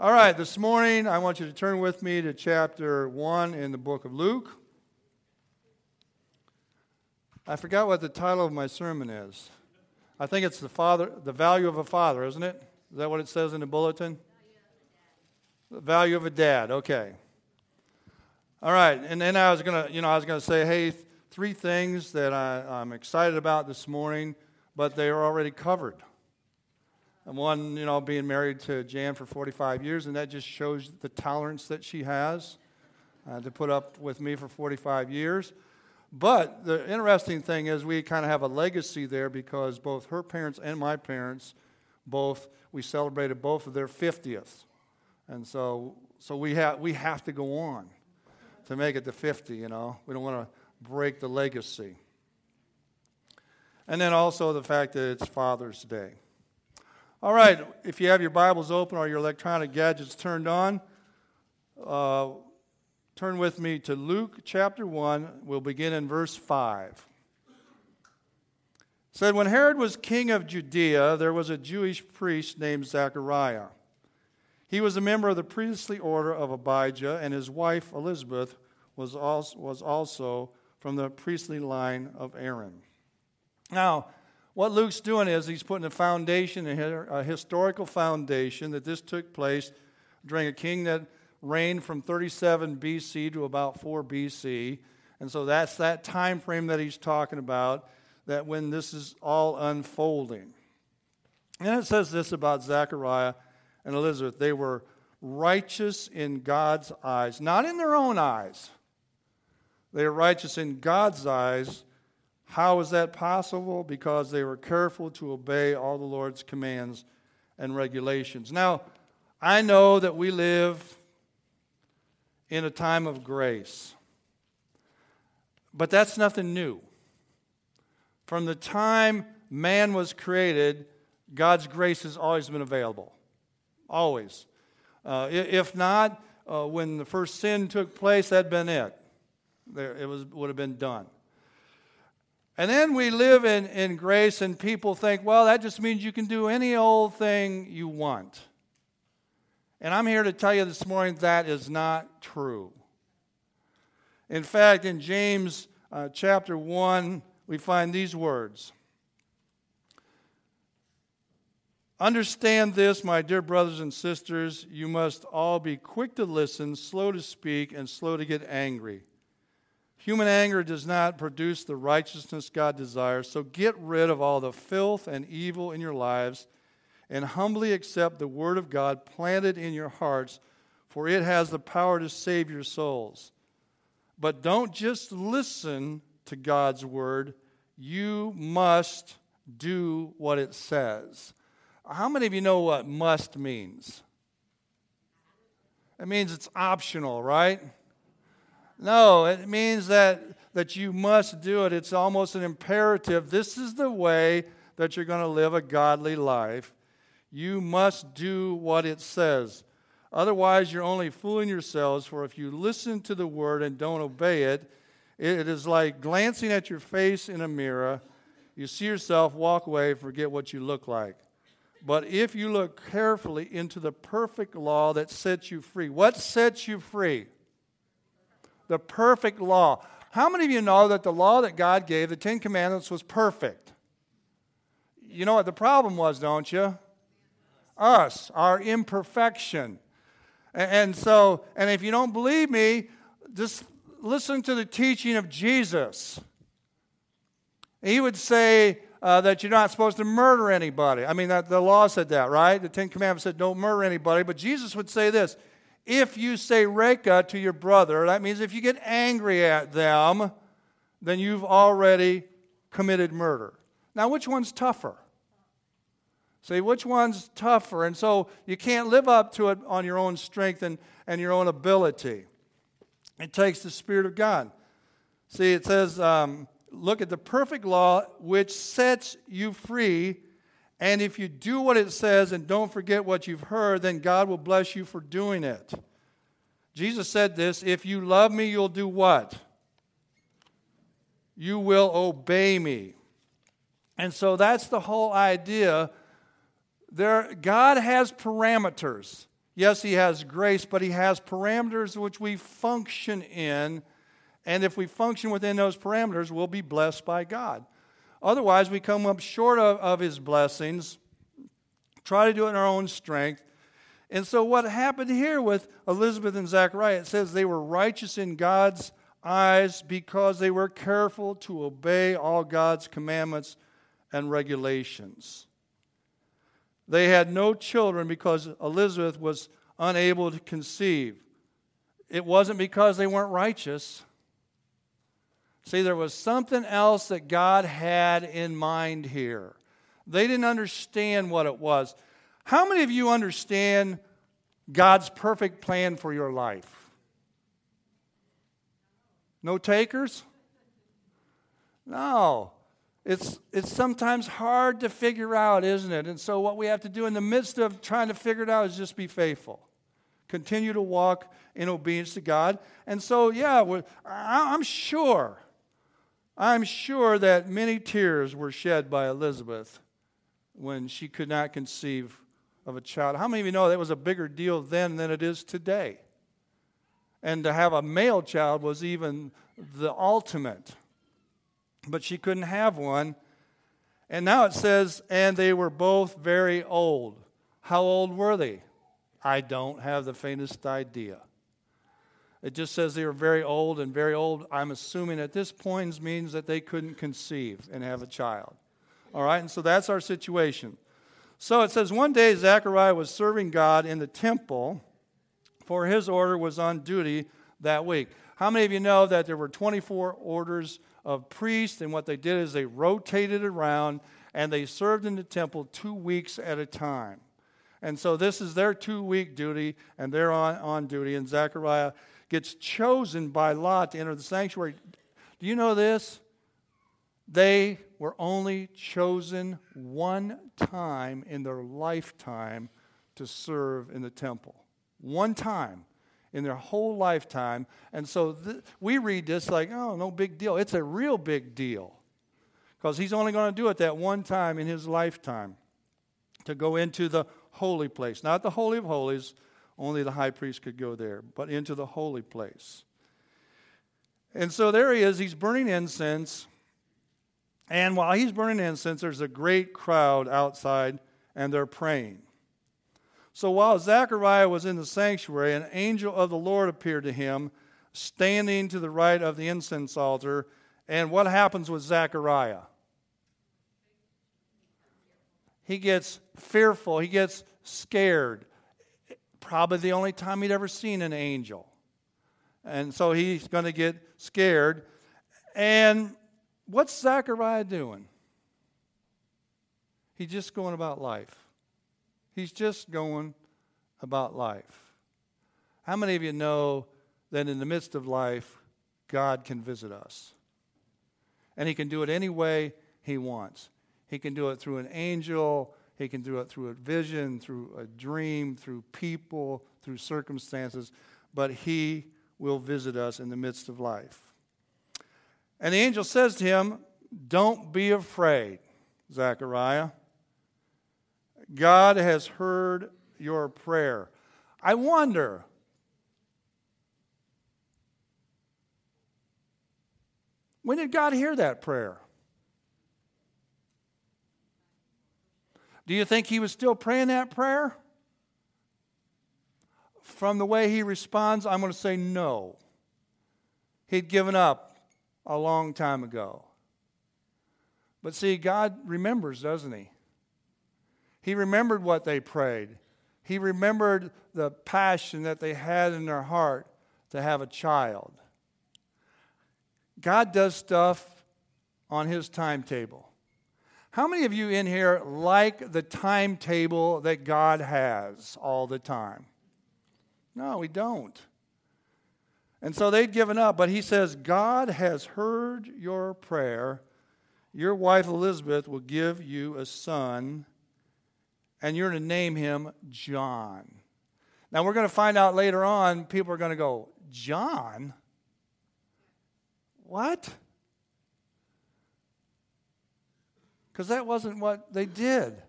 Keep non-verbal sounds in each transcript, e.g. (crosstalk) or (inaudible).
All right, this morning I want you to turn with me to chapter 1 in the book of Luke. I forgot what the title of my sermon is. I think it's the father the value of a father, isn't it? Is that what it says in the bulletin? The value of a dad. Okay. All right, and then I was gonna, you know, I was gonna say, hey, three things that I, I'm excited about this morning, but they are already covered. And one, you know, being married to Jan for 45 years, and that just shows the tolerance that she has uh, to put up with me for 45 years. But the interesting thing is, we kind of have a legacy there because both her parents and my parents, both, we celebrated both of their 50th. And so, so we, have, we have to go on to make it to 50, you know. We don't want to break the legacy. And then also the fact that it's Father's Day. All right, if you have your Bibles open or your electronic gadgets turned on, uh, turn with me to Luke chapter 1. We'll begin in verse 5. It said, When Herod was king of Judea, there was a Jewish priest named Zachariah. He was a member of the priestly order of Abijah, and his wife Elizabeth was also, was also from the priestly line of Aaron. Now, what Luke's doing is he's putting a foundation, a historical foundation, that this took place during a king that reigned from 37 BC to about 4 BC. And so that's that time frame that he's talking about, that when this is all unfolding. And it says this about Zechariah and Elizabeth they were righteous in God's eyes, not in their own eyes. They are righteous in God's eyes how is that possible? Because they were careful to obey all the Lord's commands and regulations. Now, I know that we live in a time of grace, but that's nothing new. From the time man was created, God's grace has always been available. Always. Uh, if not, uh, when the first sin took place, that'd been it. There, it was, would have been done. And then we live in, in grace, and people think, well, that just means you can do any old thing you want. And I'm here to tell you this morning that is not true. In fact, in James uh, chapter 1, we find these words Understand this, my dear brothers and sisters. You must all be quick to listen, slow to speak, and slow to get angry. Human anger does not produce the righteousness God desires, so get rid of all the filth and evil in your lives and humbly accept the Word of God planted in your hearts, for it has the power to save your souls. But don't just listen to God's Word, you must do what it says. How many of you know what must means? It means it's optional, right? No, it means that, that you must do it. It's almost an imperative. This is the way that you're going to live a godly life. You must do what it says. Otherwise, you're only fooling yourselves, for if you listen to the word and don't obey it, it is like glancing at your face in a mirror. You see yourself, walk away, forget what you look like. But if you look carefully into the perfect law that sets you free, what sets you free? The perfect law. How many of you know that the law that God gave, the Ten Commandments, was perfect? You know what the problem was, don't you? Us, our imperfection. And so, and if you don't believe me, just listen to the teaching of Jesus. He would say uh, that you're not supposed to murder anybody. I mean, that, the law said that, right? The Ten Commandments said don't murder anybody. But Jesus would say this if you say raca to your brother, that means if you get angry at them, then you've already committed murder. Now, which one's tougher? See, which one's tougher? And so you can't live up to it on your own strength and, and your own ability. It takes the Spirit of God. See, it says, um, look at the perfect law which sets you free and if you do what it says and don't forget what you've heard, then God will bless you for doing it. Jesus said this if you love me, you'll do what? You will obey me. And so that's the whole idea. There, God has parameters. Yes, he has grace, but he has parameters which we function in. And if we function within those parameters, we'll be blessed by God. Otherwise, we come up short of, of his blessings, try to do it in our own strength. And so, what happened here with Elizabeth and Zechariah, it says they were righteous in God's eyes because they were careful to obey all God's commandments and regulations. They had no children because Elizabeth was unable to conceive. It wasn't because they weren't righteous. See, there was something else that God had in mind here. They didn't understand what it was. How many of you understand God's perfect plan for your life? No takers? No. It's, it's sometimes hard to figure out, isn't it? And so, what we have to do in the midst of trying to figure it out is just be faithful. Continue to walk in obedience to God. And so, yeah, I'm sure, I'm sure that many tears were shed by Elizabeth when she could not conceive of a child. How many of you know that was a bigger deal then than it is today? And to have a male child was even the ultimate. But she couldn't have one. And now it says, and they were both very old. How old were they? I don't have the faintest idea. It just says they were very old, and very old, I'm assuming at this point means that they couldn't conceive and have a child. All right, and so that's our situation. So it says, one day Zechariah was serving God in the temple for his order was on duty that week. How many of you know that there were 24 orders of priests, and what they did is they rotated around and they served in the temple two weeks at a time. And so this is their two week duty, and they're on, on duty. And Zechariah gets chosen by Lot to enter the sanctuary. Do you know this? They were only chosen one time in their lifetime to serve in the temple one time in their whole lifetime. And so th- we read this like, oh, no big deal. It's a real big deal because he's only going to do it that one time in his lifetime to go into the holy place. Not the Holy of Holies, only the high priest could go there, but into the holy place. And so there he is, he's burning incense. And while he's burning incense, there's a great crowd outside and they're praying. So while Zechariah was in the sanctuary, an angel of the Lord appeared to him, standing to the right of the incense altar. And what happens with Zechariah? He gets fearful, he gets scared. Probably the only time he'd ever seen an angel. And so he's going to get scared. And what's Zechariah doing? He's just going about life. He's just going about life. How many of you know that in the midst of life, God can visit us? And He can do it any way He wants. He can do it through an angel, He can do it through a vision, through a dream, through people, through circumstances, but He will visit us in the midst of life. And the angel says to him, Don't be afraid, Zechariah. God has heard your prayer. I wonder, when did God hear that prayer? Do you think he was still praying that prayer? From the way he responds, I'm going to say no. He'd given up a long time ago. But see, God remembers, doesn't he? He remembered what they prayed. He remembered the passion that they had in their heart to have a child. God does stuff on His timetable. How many of you in here like the timetable that God has all the time? No, we don't. And so they'd given up, but he says, God has heard your prayer. Your wife Elizabeth will give you a son and you're going to name him John. Now, we're going to find out later on, people are going to go, John? What? Because that wasn't what they did.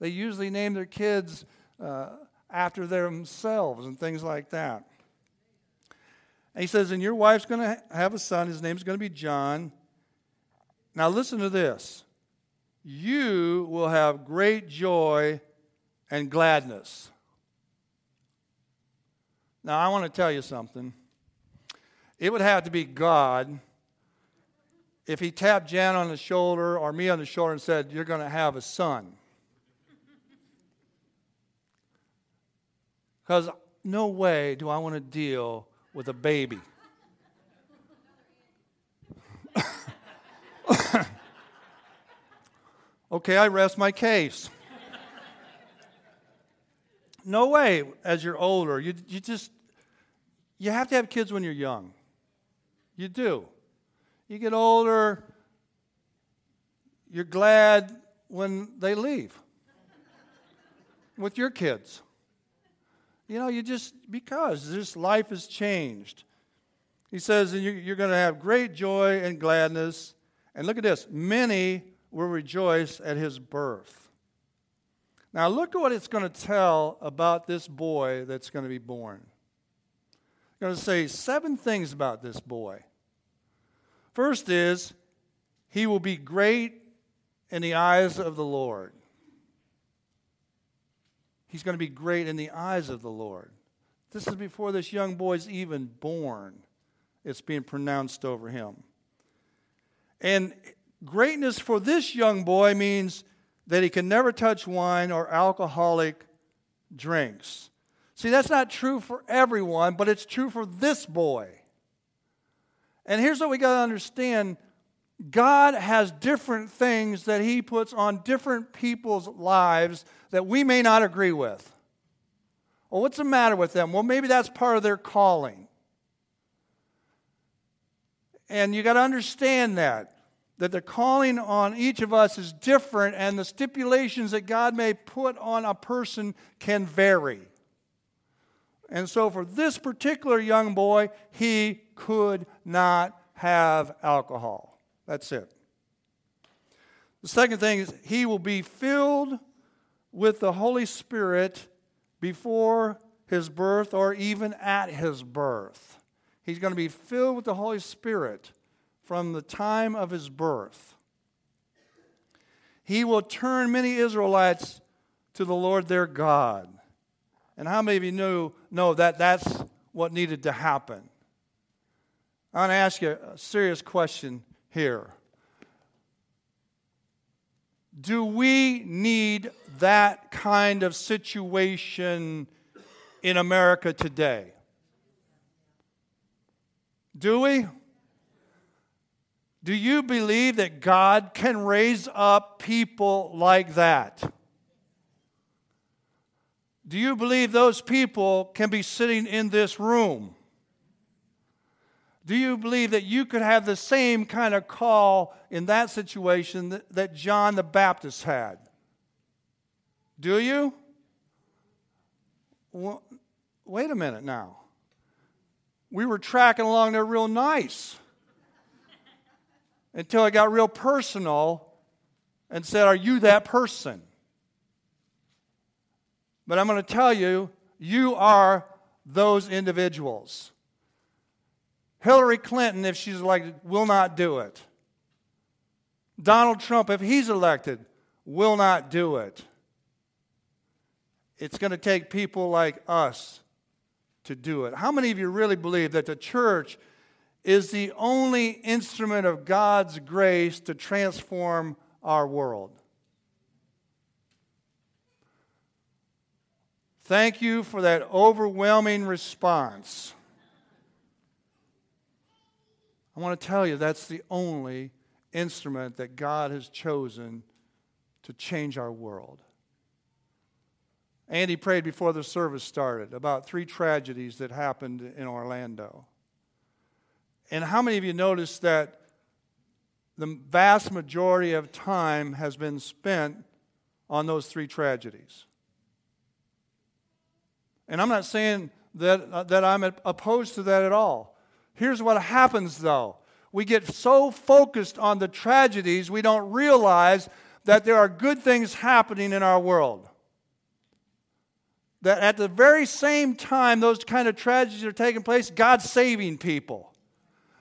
They usually named their kids uh, after themselves and things like that. And he says, And your wife's going to have a son. His name's going to be John. Now, listen to this. You will have great joy and gladness. Now, I want to tell you something. It would have to be God if he tapped Jan on the shoulder or me on the shoulder and said, You're going to have a son. Because no way do I want to deal with a baby. (laughs) okay, I rest my case. no way as you're older. You, you just, you have to have kids when you're young. You do. You get older, you're glad when they leave with your kids. You know, you just, because this life has changed. He says, and you're going to have great joy and gladness. And look at this many will rejoice at his birth. Now, look at what it's going to tell about this boy that's going to be born. It's going to say seven things about this boy. First is, he will be great in the eyes of the Lord. He's going to be great in the eyes of the Lord. This is before this young boy's even born. It's being pronounced over him. And greatness for this young boy means that he can never touch wine or alcoholic drinks. See, that's not true for everyone, but it's true for this boy. And here's what we got to understand God has different things that He puts on different people's lives that we may not agree with. Well, what's the matter with them? Well, maybe that's part of their calling. And you got to understand that that the calling on each of us is different and the stipulations that God may put on a person can vary. And so for this particular young boy, he could not have alcohol. That's it. The second thing is he will be filled with the Holy Spirit before his birth or even at his birth. He's going to be filled with the Holy Spirit from the time of his birth. He will turn many Israelites to the Lord their God. And how many of you know, know that that's what needed to happen? I want to ask you a serious question here. Do we need that kind of situation in America today? Do we? Do you believe that God can raise up people like that? Do you believe those people can be sitting in this room? Do you believe that you could have the same kind of call in that situation that, John the Baptist had? Do you? Well, wait a minute now. We were tracking along there real nice until it got real personal and said, Are you that person? But I'm going to tell you, you are those individuals. Hillary Clinton, if she's elected, will not do it. Donald Trump, if he's elected, will not do it. It's going to take people like us to do it. How many of you really believe that the church is the only instrument of God's grace to transform our world? Thank you for that overwhelming response. I want to tell you that's the only instrument that God has chosen to change our world. Andy prayed before the service started about three tragedies that happened in Orlando. And how many of you noticed that the vast majority of time has been spent on those three tragedies? And I'm not saying that, uh, that I'm opposed to that at all. Here's what happens though we get so focused on the tragedies, we don't realize that there are good things happening in our world. that at the very same time those kind of tragedies are taking place, God's saving people.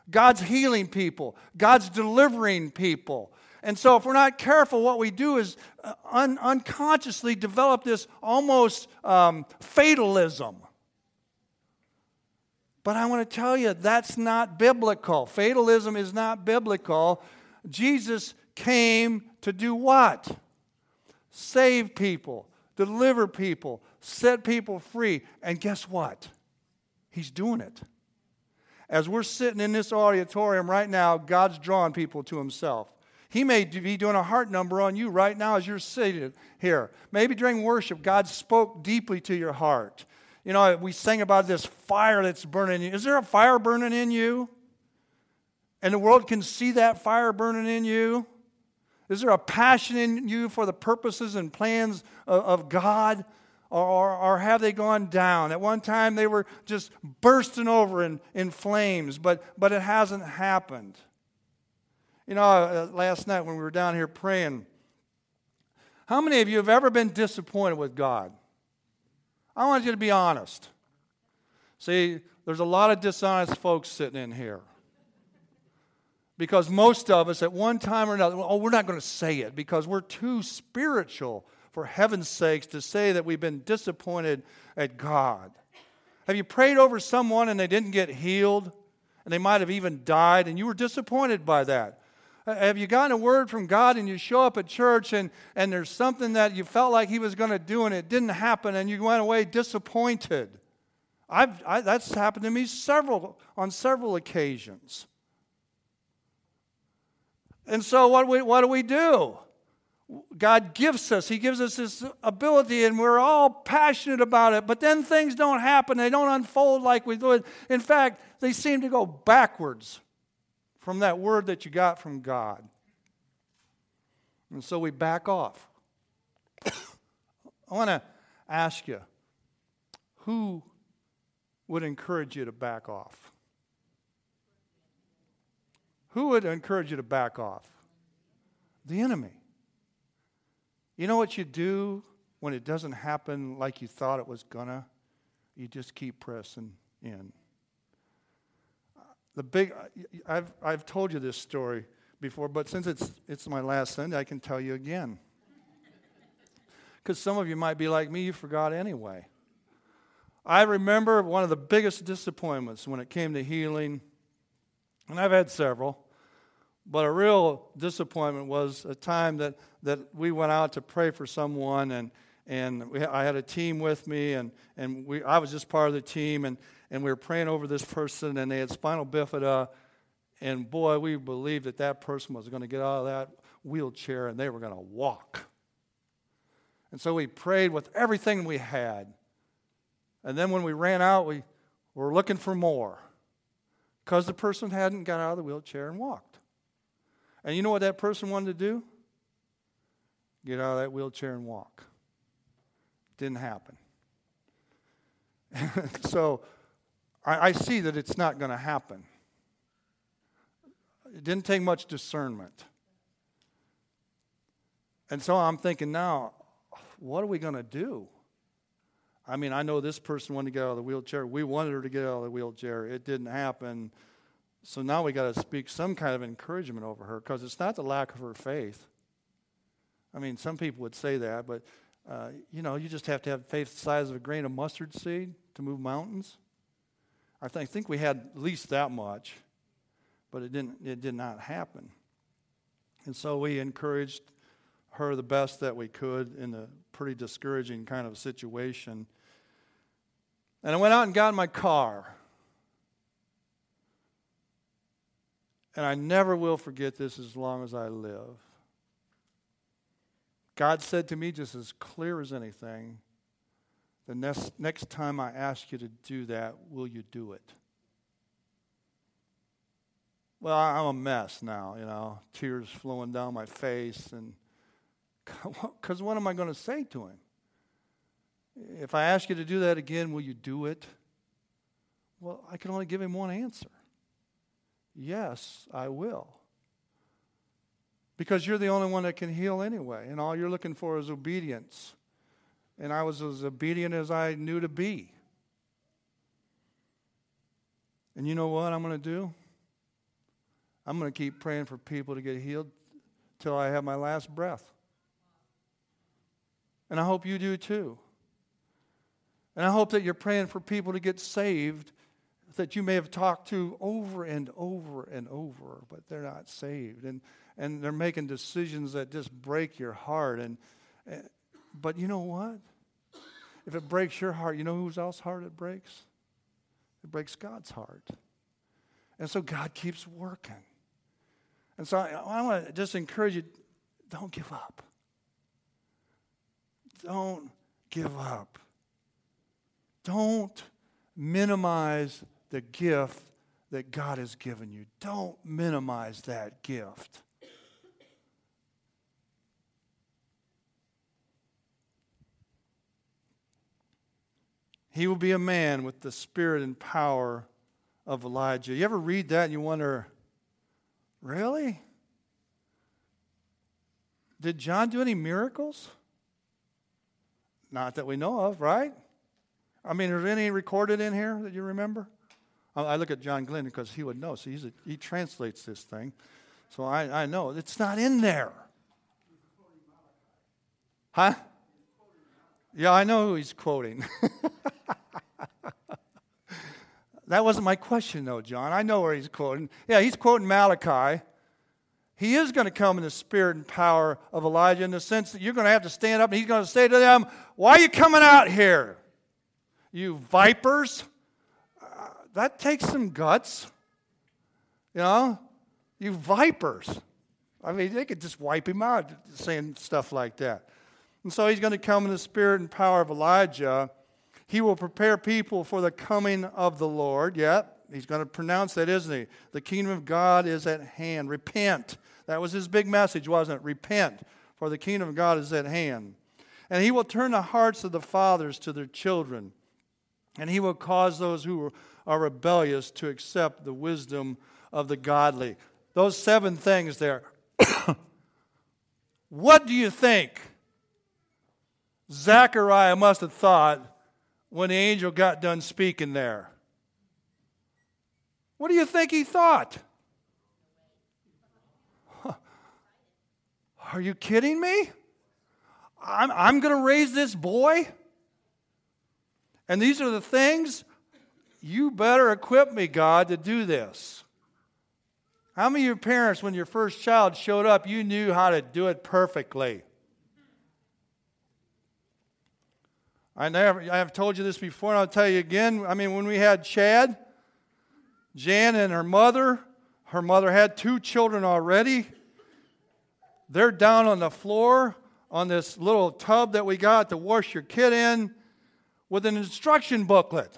God's healing people. God's delivering people. And so, if we're not careful, what we do is un- unconsciously develop this almost um, fatalism. But I want to tell you, that's not biblical. Fatalism is not biblical. Jesus came to do what? Save people, deliver people, set people free. And guess what? He's doing it. As we're sitting in this auditorium right now, God's drawing people to Himself. He may be doing a heart number on you right now as you're seated here. Maybe during worship, God spoke deeply to your heart. You know, we sing about this fire that's burning in you. Is there a fire burning in you? And the world can see that fire burning in you? Is there a passion in you for the purposes and plans of, God? Or, or, or, have they gone down? At one time, they were just bursting over in, in flames, but, but it hasn't happened. You know, uh, last night when we were down here praying, how many of you have ever been disappointed with God? I want you to be honest. See, there's a lot of dishonest folks sitting in here. Because most of us, at one time or another, oh, we're not going to say it because we're too spiritual, for heaven's sakes, to say that we've been disappointed at God. Have you prayed over someone and they didn't get healed? And they might have even died, and you were disappointed by that. Uh, have you gotten a word from God and you show up at church and, and there's something that you felt like He was going to do and it didn't happen and you went away disappointed? I've, I, that's happened to me several, on several occasions. And so, what, we, what do we do? God gives us, He gives us this ability, and we're all passionate about it, but then things don't happen. They don't unfold like we thought. In fact, they seem to go backwards from that word that you got from God. And so we back off. (coughs) I want to ask you who would encourage you to back off? Who would encourage you to back off? The enemy. You know what you do when it doesn't happen like you thought it was gonna? You just keep pressing in the big, I've, I've told you this story before, but since it's, it's my last Sunday, I can tell you again. Because some of you might be like me, you forgot anyway. I remember one of the biggest disappointments when it came to healing, and I've had several, but a real disappointment was a time that, that we went out to pray for someone, and, and we, I had a team with me, and, and we, I was just part of the team, and, and we were praying over this person, and they had spinal bifida. And boy, we believed that that person was going to get out of that wheelchair and they were going to walk. And so we prayed with everything we had. And then when we ran out, we were looking for more because the person hadn't got out of the wheelchair and walked. And you know what that person wanted to do? Get out of that wheelchair and walk. Didn't happen. (laughs) so I, I see that it's not going to happen. It didn't take much discernment. And so I'm thinking now, what are we going to do? I mean, I know this person wanted to get out of the wheelchair. We wanted her to get out of the wheelchair. It didn't happen. So now we got to speak some kind of encouragement over her because it's not the lack of her faith. I mean, some people would say that, but you know, you just have to have faith the size of a grain of mustard seed to move mountains. I think, think we had at least that much, but it didn't it did not happen. And so we encouraged her the best that we could in a pretty discouraging kind of situation. And I went out and got in my car. And I never will forget this as long as I live. God said to me, just as clear as anything, the next, next time I ask you to do that, will you do it? Well, I'm a mess now, you know, tears flowing down my face. And (laughs) because what am I going to say to him? If I ask you to do that again, will you do it? Well, I can only give him one answer yes, I will. Because you're the only one that can heal anyway, and all you're looking for is obedience. and I was as obedient as I knew to be. And you know what I'm going to do? I'm going to keep praying for people to get healed till I have my last breath. And I hope you do too. And I hope that you're praying for people to get saved that you may have talked to over and over and over, but they're not saved. And, and they're making decisions that just break your heart. And, and but you know what? If it breaks your heart, you know whose else heart it breaks? It breaks God's heart. And so God keeps working. And so I, I want to just encourage you don't give up. Don't give up. Don't minimize the gift that God has given you. Don't minimize that gift. He will be a man with the spirit and power of Elijah. You ever read that and you wonder, really? Did John do any miracles? Not that we know of, right? I mean, is there any recorded in here that you remember? I look at John Glenn because he would know. So a, he translates this thing. So I, I know. It's not in there. Huh? Yeah, I know who he's quoting. (laughs) that wasn't my question, though, John. I know where he's quoting. Yeah, he's quoting Malachi. He is going to come in the spirit and power of Elijah in the sense that you're going to have to stand up and he's going to say to them, Why are you coming out here? You vipers? That takes some guts. You know? You vipers. I mean, they could just wipe him out saying stuff like that. And so he's going to come in the spirit and power of Elijah. He will prepare people for the coming of the Lord. Yep, he's going to pronounce that, isn't he? The kingdom of God is at hand. Repent. That was his big message, wasn't it? Repent, for the kingdom of God is at hand. And he will turn the hearts of the fathers to their children, and he will cause those who are rebellious to accept the wisdom of the godly. Those seven things there. (coughs) what do you think Zechariah must have thought when the angel got done speaking there? What do you think he thought? (laughs) Are you kidding me? I'm, I'm going to raise this boy? And these are the things you better equip me, God, to do this. How many of your parents, when your first child showed up, you knew how to do it perfectly? I never I have told you this before, and I'll tell you again. I mean, when we had Chad, Jan and her mother, her mother had two children already. They're down on the floor on this little tub that we got to wash your kid in with an instruction booklet.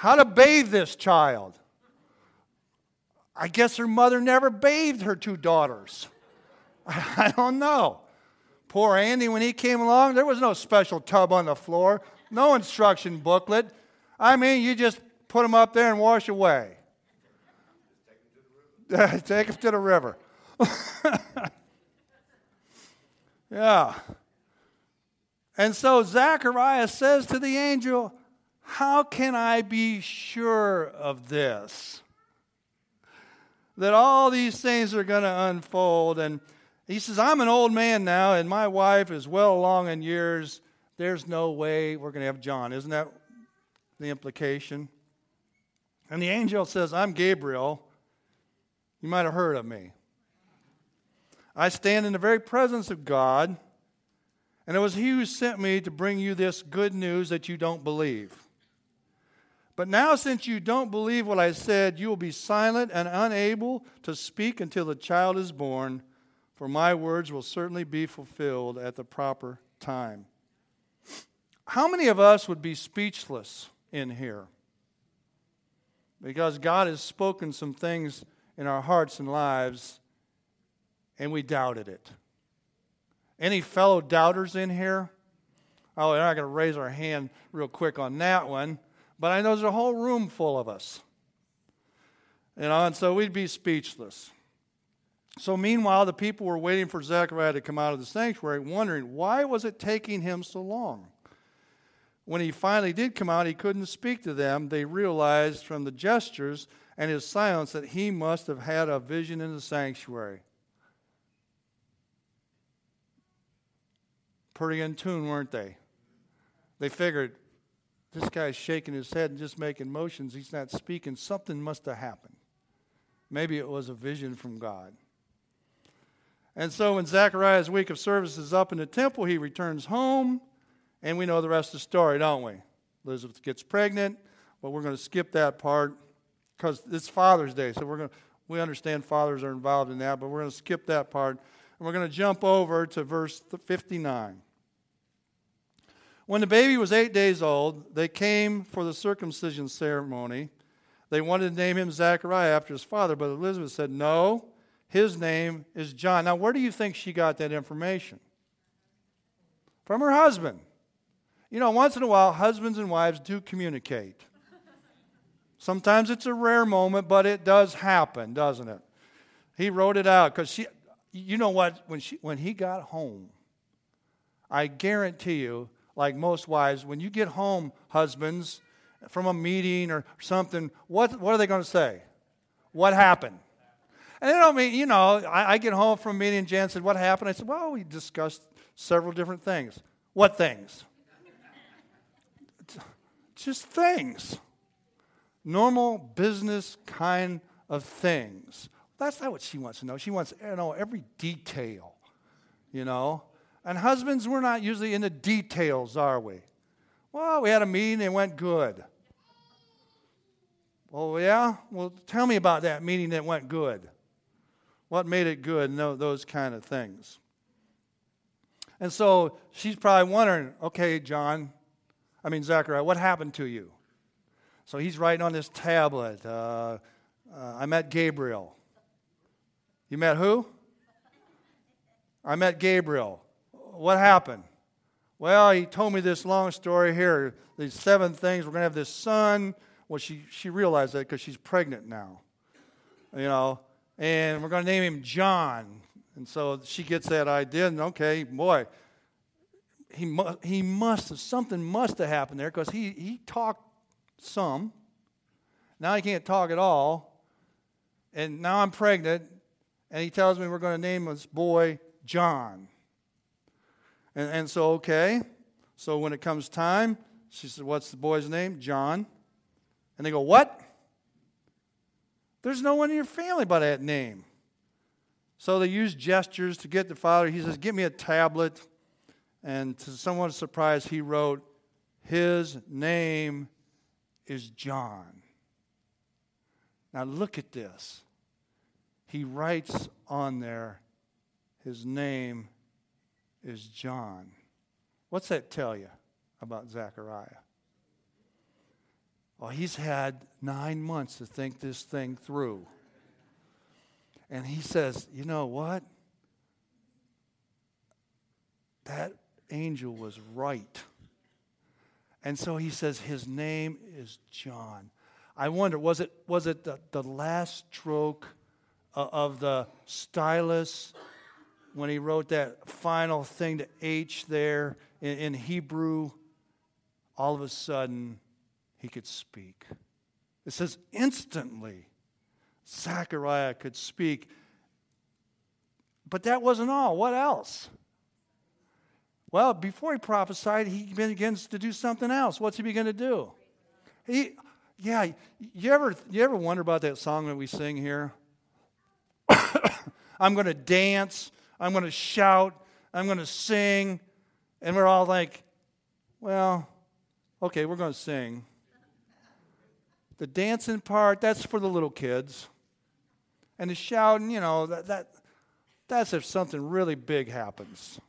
How to bathe this child. I guess her mother never bathed her two daughters. (laughs) I don't know. Poor Andy, when he came along, there was no special tub on the floor, no instruction booklet. I mean, you just put them up there and wash away. (laughs) Take them to the river. (laughs) yeah. And so Zacharias says to the angel, How can I be sure of this? That all these things are going to unfold. And he says, I'm an old man now, and my wife is well along in years. There's no way we're going to have John. Isn't that the implication? And the angel says, I'm Gabriel. You might have heard of me. I stand in the very presence of God, and it was He who sent me to bring you this good news that you don't believe. But now, since you don't believe what I said, you will be silent and unable to speak until the child is born for my words will certainly be fulfilled at the proper time. How many of us would be speechless in here? Because God has spoken some things in our hearts and lives, and we doubted it. Any fellow doubters in here? Oh, we're not going to raise our hand real quick on that one, but I know there's a whole room full of us. You know, and so we'd be speechless. So, meanwhile, the people were waiting for Zechariah to come out of the sanctuary, wondering why was it taking him so long? When he finally did come out, he couldn't speak to them. They realized from the gestures and his silence that he must have had a vision in the sanctuary. Pretty in tune, weren't they? They figured this guy's shaking his head and just making motions. He's not speaking. Something must have happened. Maybe it was a vision from God. And so when Zechariah's week of service is up in the temple, he returns home, and we know the rest of the story, don't we? Elizabeth gets pregnant, but we're going to skip that part because it's Father's Day, so we're going to, we understand fathers are involved in that, but we're going to skip that part, and we're going to jump over to verse 59. When the baby was eight days old, they came for the circumcision ceremony. They wanted to name him Zachariah after his father, but Elizabeth said, No, his name is John. Now, where do you think she got that information? From her husband. You know, once in a while, husbands and wives do communicate. Sometimes it's a rare moment, but it does happen, doesn't it? He wrote it out because she, you know what? When, she, when he got home, I guarantee you, like most wives, when you get home, husbands, from a meeting or something, what, what are they going to say? What happened? And they don't mean, you know, I, I get home from a meeting and Jan said, What happened? I said, Well, we discussed several different things. What things? Just things. Normal business kind of things. That's not what she wants to know. She wants to know every detail, you know. And husbands, we're not usually in the details, are we? Well, we had a meeting, it went good. Well, yeah? Well, tell me about that meeting that went good. What made it good? No, those kind of things. And so she's probably wondering, okay, John, I mean, Zachariah, what happened to you? So he's writing on this tablet. Uh, uh, I met Gabriel. You met who? I met Gabriel. What happened? Well, he told me this long story here. These seven things. We're going to have this son. Well, she, she realized that because she's pregnant now. You know, and we're going to name him John. And so she gets that idea, and okay, boy, he, mu- he must have, something must have happened there because he, he talked some. Now he can't talk at all. And now I'm pregnant, and he tells me we're going to name this boy John. And, and so, okay. So when it comes time, she said, What's the boy's name? John. And they go, What? There's no one in your family by that name. So they use gestures to get the father. He says, Give me a tablet. And to someone's surprise, he wrote, His name is John. Now look at this. He writes on there, His name is John. What's that tell you about Zechariah? Well, he's had nine months to think this thing through. And he says, You know what? That angel was right. And so he says, His name is John. I wonder, was it, was it the, the last stroke uh, of the stylus when he wrote that final thing to H there in, in Hebrew, all of a sudden he could speak. It says instantly Zechariah could speak. But that wasn't all. What else? Well, before he prophesied, he begins to do something else. What's he begin to do? He, yeah, you ever, you ever wonder about that song that we sing here? (coughs) I'm going to dance I'm going to shout, I'm going to sing. And we're all like, well, okay, we're going to sing. The dancing part, that's for the little kids. And the shouting, you know, that, that that's if something really big happens.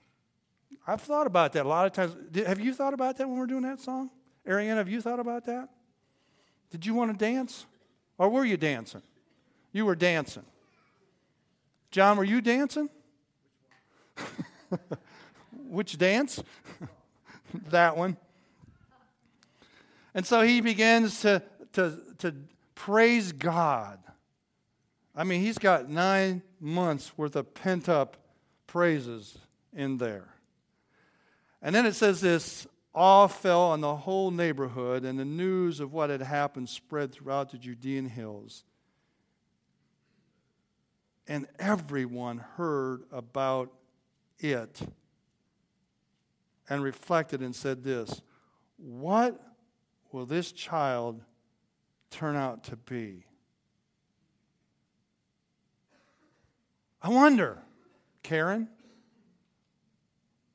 I've thought about that a lot of times. Have you thought about that when we're doing that song? Ariane, have you thought about that? Did you want to dance? Or were you dancing? You were dancing. John, were you dancing? (laughs) Which dance? (laughs) that one. And so he begins to, to, to praise God I mean, he's got nine months worth of pent up praises in there. And then it says this awe fell on the whole neighborhood, and the news of what had happened spread throughout the Judean hills. And everyone heard about it and reflected and said this What will this child turn out to be? I wonder, Karen,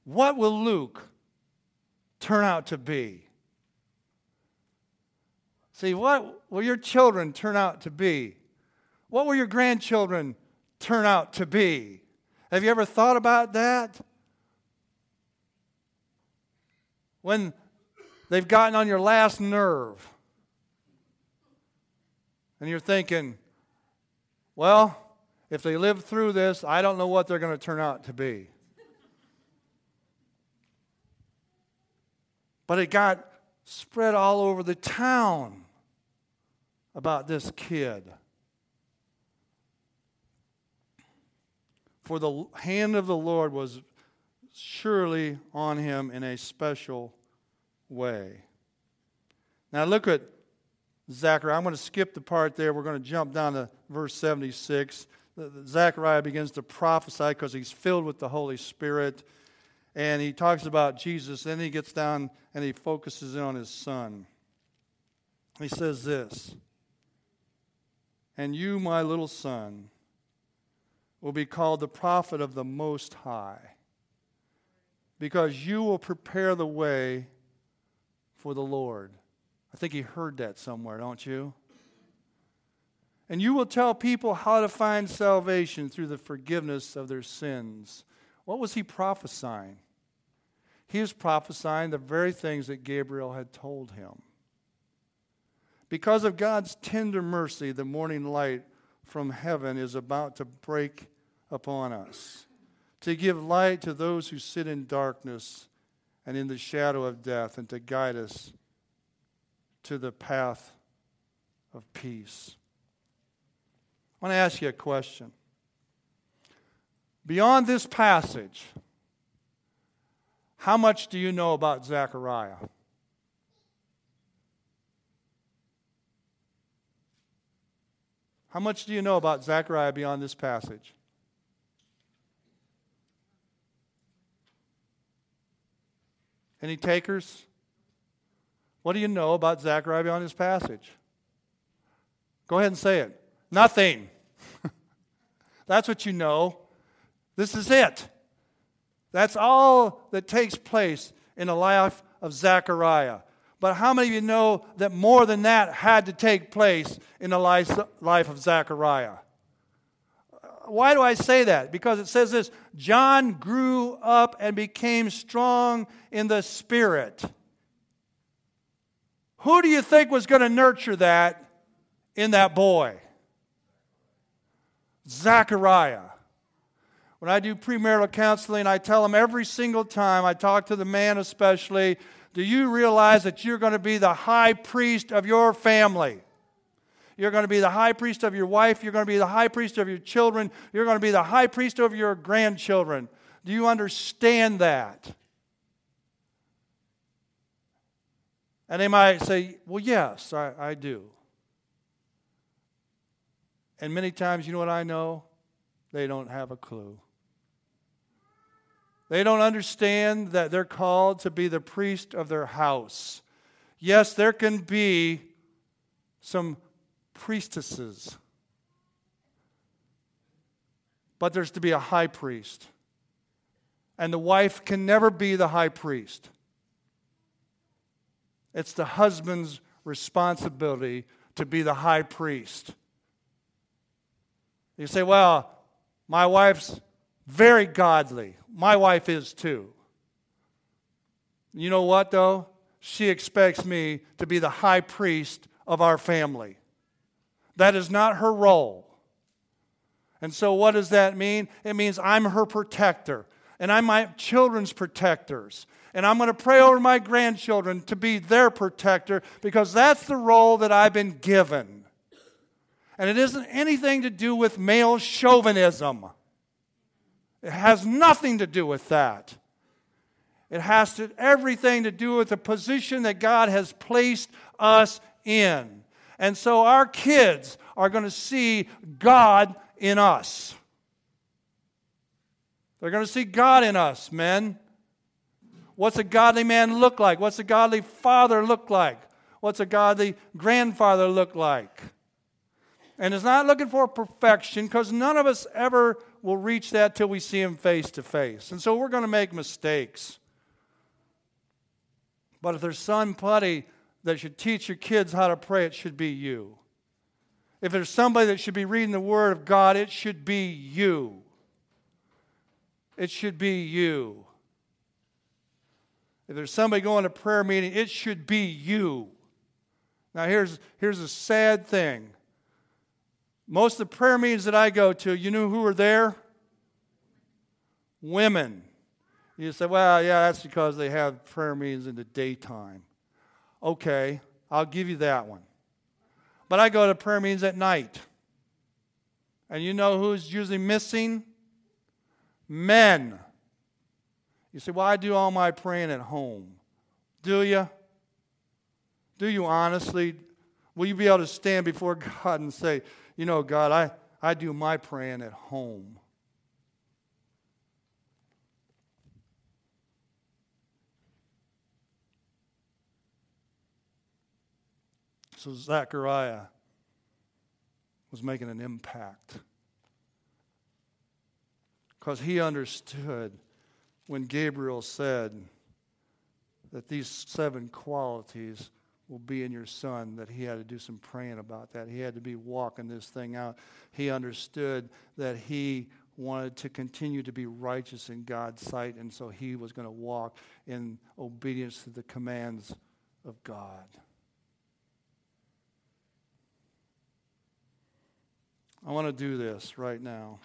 what will Luke turn out to be? See, what will your children turn out to be? What will your grandchildren turn out to be? Have you ever thought about that? When they've gotten on your last nerve and you're thinking, well, if they live through this, I don't know what they're going to turn out to be. But it got spread all over the town about this kid. For the hand of the Lord was surely on him in a special way. Now look at Zechariah. I'm going to skip the part there. We're going to jump down to verse 76. Zechariah begins to prophesy because he's filled with the Holy Spirit. And he talks about Jesus. Then he gets down and he focuses in on his son. He says this And you, my little son, will be called the prophet of the Most High, because you will prepare the way for the Lord. I think he heard that somewhere, don't you? And you will tell people how to find salvation through the forgiveness of their sins. What was he prophesying? He was prophesying the very things that Gabriel had told him. Because of God's tender mercy, the morning light from heaven is about to break upon us, to give light to those who sit in darkness and in the shadow of death, and to guide us to the path of peace. I want to ask you a question. Beyond this passage, how much do you know about Zechariah? How much do you know about Zechariah beyond this passage? Any takers? What do you know about Zechariah beyond this passage? Go ahead and say it. Nothing. (laughs) That's what you know. This is it. That's all that takes place in the life of Zechariah. But how many of you know that more than that had to take place in the life of Zechariah? Why do I say that? Because it says this John grew up and became strong in the Spirit. Who do you think was going to nurture that in that boy? Zechariah. When I do premarital counseling, I tell them every single time, I talk to the man especially, do you realize that you're going to be the high priest of your family? You're going to be the high priest of your wife. You're going to be the high priest of your children. You're going to be the high priest of your grandchildren. Do you understand that? And they might say, Well, yes, I, I do. And many times, you know what I know? They don't have a clue. They don't understand that they're called to be the priest of their house. Yes, there can be some priestesses, but there's to be a high priest. And the wife can never be the high priest. It's the husband's responsibility to be the high priest. You say, well, my wife's very godly. My wife is too. You know what, though? She expects me to be the high priest of our family. That is not her role. And so, what does that mean? It means I'm her protector, and I'm my children's protectors. And I'm going to pray over my grandchildren to be their protector because that's the role that I've been given. And it isn't anything to do with male chauvinism. It has nothing to do with that. It has to, everything to do with the position that God has placed us in. And so our kids are going to see God in us. They're going to see God in us, men. What's a godly man look like? What's a godly father look like? What's a godly grandfather look like? And it's not looking for perfection because none of us ever will reach that till we see him face to face. And so we're going to make mistakes. But if there's somebody that should teach your kids how to pray, it should be you. If there's somebody that should be reading the Word of God, it should be you. It should be you. If there's somebody going to prayer meeting, it should be you. Now, here's, here's a sad thing. Most of the prayer meetings that I go to, you know who are there? Women. You say, well, yeah, that's because they have prayer meetings in the daytime. Okay, I'll give you that one. But I go to prayer meetings at night. And you know who's usually missing? Men. You say, well, I do all my praying at home. Do you? Do you honestly? Will you be able to stand before (laughs) God and say, you know, God, I, I do my praying at home? So Zechariah was making an impact because he understood when Gabriel said that these seven qualities will be in your son, that he had to do some praying about that. He had to be walking this thing out. He understood that he wanted to continue to be righteous in God's sight, and so he was going to walk in obedience to the commands of God. I want to do this right now.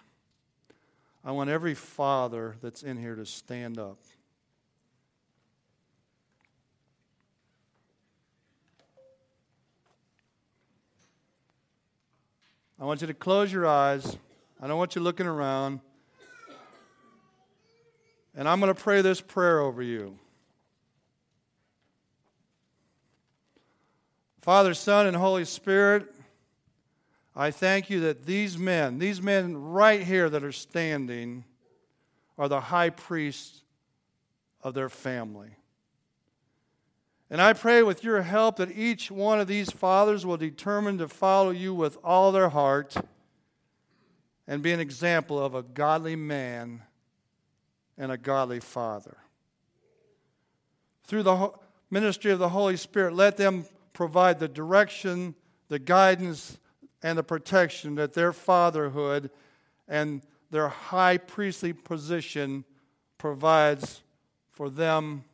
I want every father that's in here to stand up. I want you to close your eyes. I don't want you looking around. And I'm going to pray this prayer over you. Father, Son, and Holy Spirit, I thank you that these men, these men right here that are standing, are the high priests of their family. And I pray with your help that each one of these fathers will determine to follow you with all their heart and be an example of a godly man and a godly father. Through the ministry of the Holy Spirit, let them provide the direction, the guidance, and the protection that their fatherhood and their high priestly position provides for them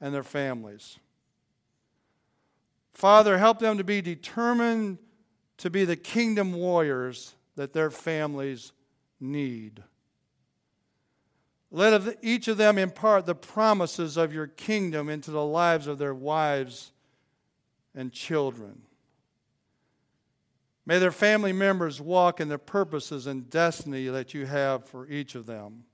and their families. Father, help them to be determined to be the kingdom warriors that their families need. Let each of them impart the promises of your kingdom into the lives of their wives and children. May their family members walk in the purposes and destiny that you have for each of them.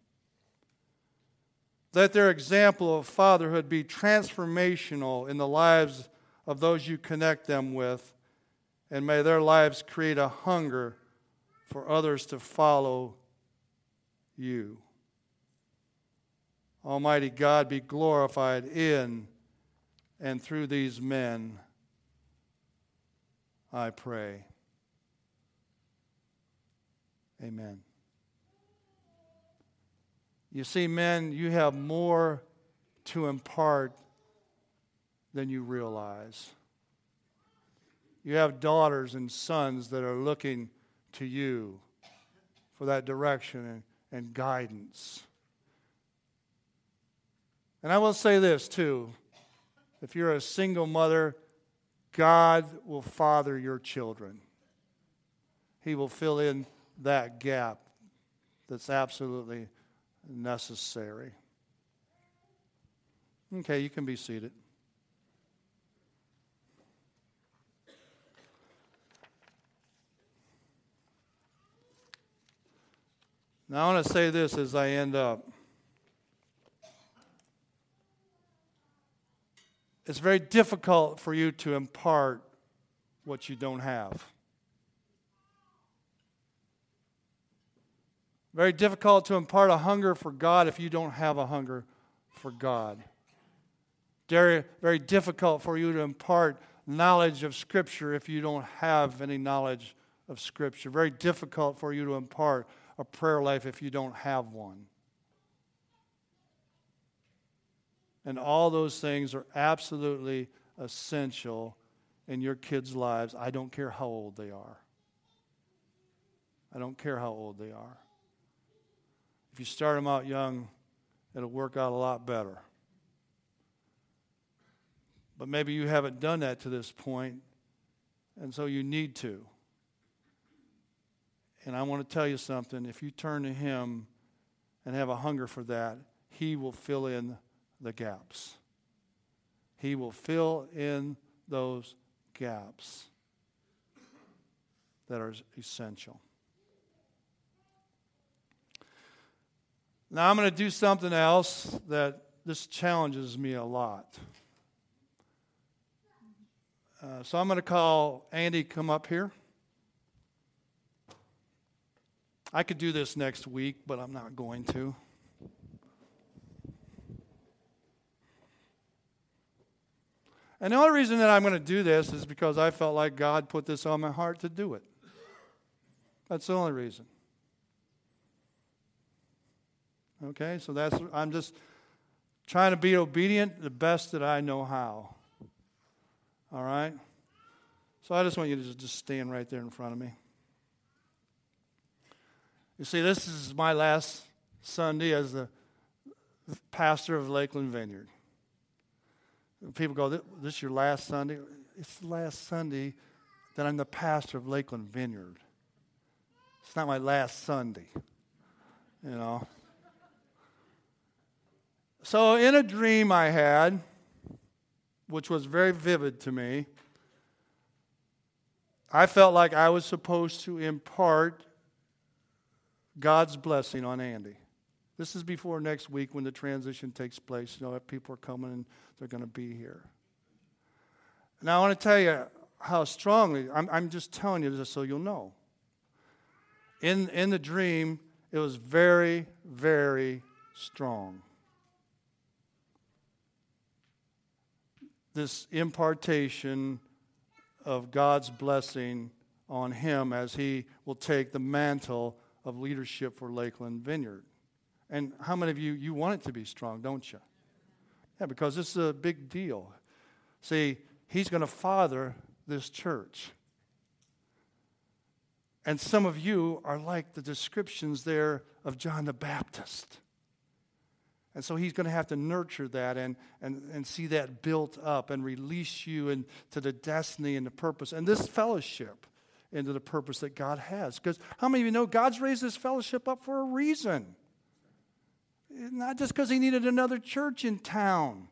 Let their example of fatherhood be transformational in the lives of those you connect them with, and may their lives create a hunger for others to follow you. Almighty God, be glorified in and through these men, I pray. Amen. You see, men, you have more to impart than you realize. You have daughters and sons that are looking to you for that direction and, and guidance. And I will say this too if you're a single mother, God will father your children, He will fill in that gap that's absolutely necessary. Okay, you can be seated. Now, I want to say this as I end up. It's very difficult for you to impart what you don't have. Very difficult to impart a hunger for God if you don't have a hunger for God. Very, very difficult for you to impart knowledge of Scripture if you don't have any knowledge of Scripture. Very difficult for you to impart a prayer life if you don't have one. And all those things are absolutely essential in your kids' lives. I don't care how old they are. I don't care how old they are. If you start them out young, it'll work out a lot better. But maybe you haven't done that to this point, and so you need to. And I want to tell you something if you turn to Him and have a hunger for that, He will fill in the gaps. He will fill in those gaps that are essential. Now, I'm going to do something else that this challenges me a lot. Uh, so I'm going to call Andy come up here. I could do this next week, but I'm not going to. And the only reason that I'm going to do this is because I felt like God put this on my heart to do it. That's the only reason. Okay, so that's, I'm just trying to be obedient the best that I know how. All right? So I just want you to just stand right there in front of me. You see, this is my last Sunday as the pastor of Lakeland Vineyard. People go, This is your last Sunday? It's the last Sunday that I'm the pastor of Lakeland Vineyard. It's not my last Sunday, you know. So, in a dream I had, which was very vivid to me, I felt like I was supposed to impart God's blessing on Andy. This is before next week when the transition takes place. You know, people are coming and they're going to be here. Now, I want to tell you how strongly, I'm, I'm just telling you this so you'll know. In, in the dream, it was very, very strong. This impartation of God's blessing on him as he will take the mantle of leadership for Lakeland Vineyard. And how many of you you want it to be strong, don't you? Yeah, because this is a big deal. See, he's going to father this church. And some of you are like the descriptions there of John the Baptist. And so he's going to have to nurture that and, and, and see that built up and release you into the destiny and the purpose and this fellowship into the purpose that God has. Because how many of you know God's raised this fellowship up for a reason? Not just because he needed another church in town.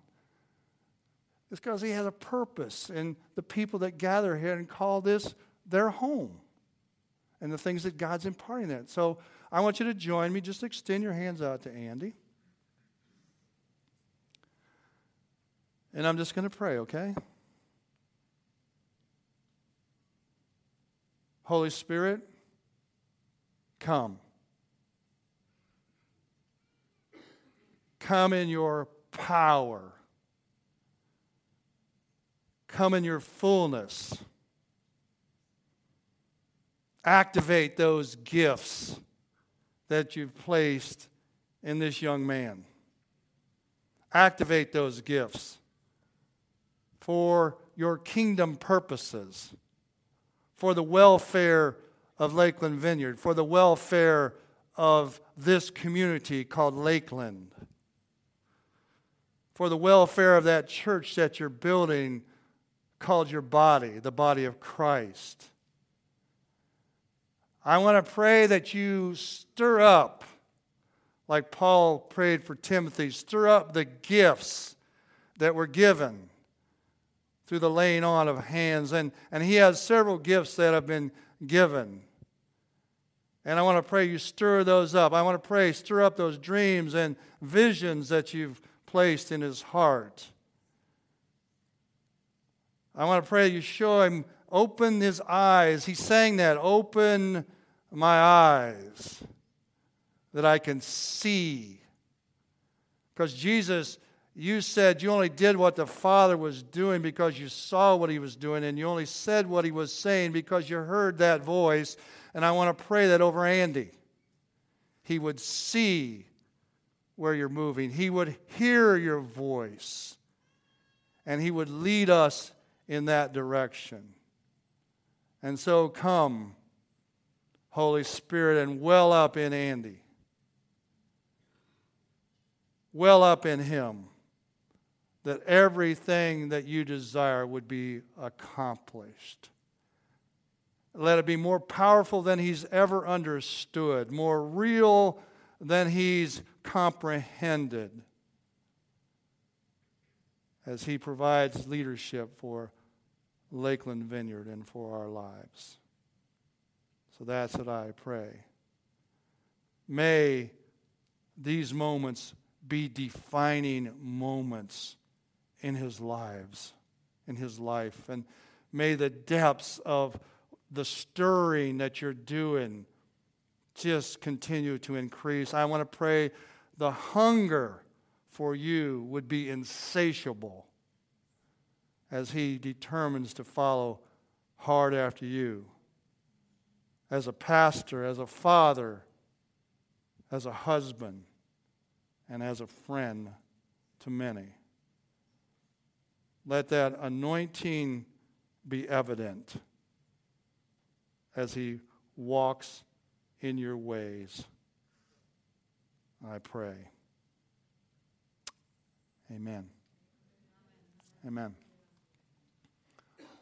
It's because he has a purpose and the people that gather here and call this their home and the things that God's imparting that. So I want you to join me. Just extend your hands out to Andy. And I'm just going to pray, okay? Holy Spirit, come. Come in your power. Come in your fullness. Activate those gifts that you've placed in this young man. Activate those gifts for your kingdom purposes, for the welfare of Lakeland Vineyard, for the welfare of this community called Lakeland, for the welfare of that church that you're building called your body, the body of Christ. I want to pray that you stir up, like Paul prayed for Timothy, stir up the gifts that were given through the laying on of hands. And, and he has several gifts that have been given. And I want to pray you stir those up. I want to pray, stir up those dreams and visions that you've placed in his heart. I want to pray you show him, open his eyes. He sang that, open my eyes that I can see. Because Jesus, you said you only did what the Father was doing because you saw what he was doing, and you only said what he was saying because you heard that voice. And I want to pray that over Andy. He would see where you're moving, he would hear your voice, and he would lead us in that direction. And so come, Holy Spirit, and well up in Andy well up in Him, that everything that you desire would be accomplished. Let it be more powerful than He's ever understood, more real than He's comprehended, as He provides leadership for Lakeland Vineyard and for our lives. So that's what I pray. May these moments be defining moments in his lives, in his life. And may the depths of the stirring that you're doing just continue to increase. I want to pray the hunger for you would be insatiable as he determines to follow hard after you. As a pastor, as a father, as a husband and as a friend to many. Let that anointing be evident as he walks in your ways. I pray. Amen. Amen.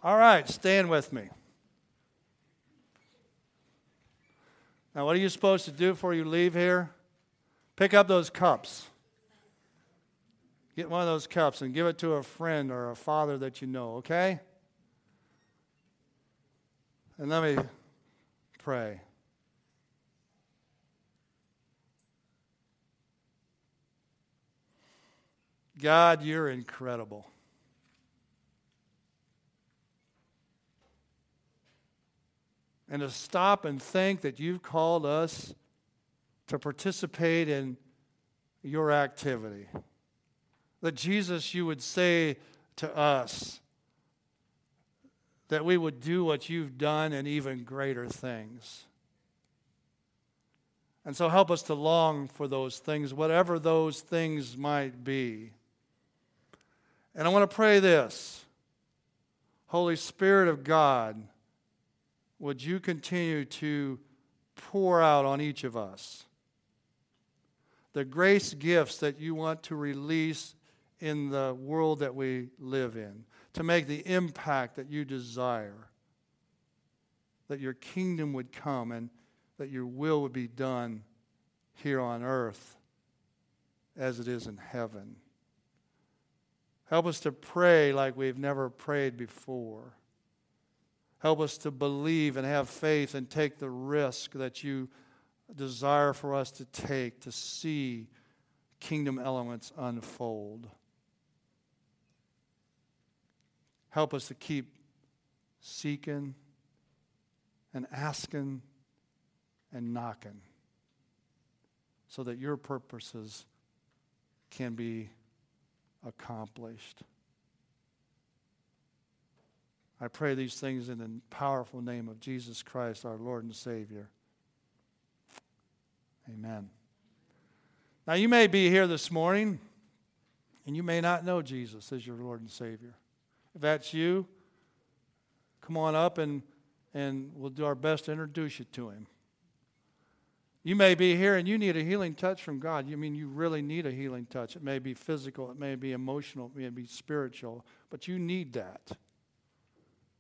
All right, stand with me. Now, what are you supposed to do before you leave here? Pick up those cups. Get one of those cups and give it to a friend or a father that you know, okay? And let me pray. God, you're incredible. And to stop and think that you've called us to participate in your activity. That Jesus, you would say to us that we would do what you've done and even greater things. And so help us to long for those things, whatever those things might be. And I want to pray this Holy Spirit of God, would you continue to pour out on each of us? the grace gifts that you want to release in the world that we live in, to make the impact that you desire, that your kingdom would come and that your will would be done here on earth as it is in heaven. Help us to pray like we've never prayed before. Help us to believe and have faith and take the risk that you desire for us to take to see kingdom elements unfold. Help us to keep seeking and asking and knocking so that your purposes can be accomplished. I pray these things in the powerful name of Jesus Christ, our Lord and Savior. Amen. Now, you may be here this morning and you may not know Jesus as your Lord and Savior. If that's you, come on up and, and we'll do our best to introduce you to Him. You may be here and you need a healing touch from God. You mean you really need a healing touch. It may be physical, it may be emotional, it may be spiritual, but you need that.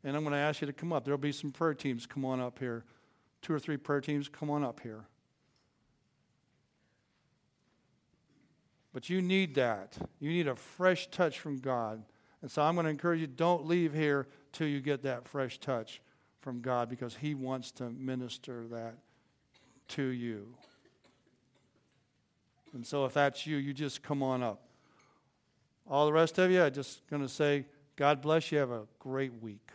And I'm going to ask you to come up. There'll be some prayer teams. Come on up here. Two or three prayer teams. Come on up here. But you need that. You need a fresh touch from God. And so I'm going to encourage you don't leave here till you get that fresh touch from God because He wants to minister that to you. And so if that's you, you just come on up. All the rest of you, I'm just going to say, God bless you. Have a great week.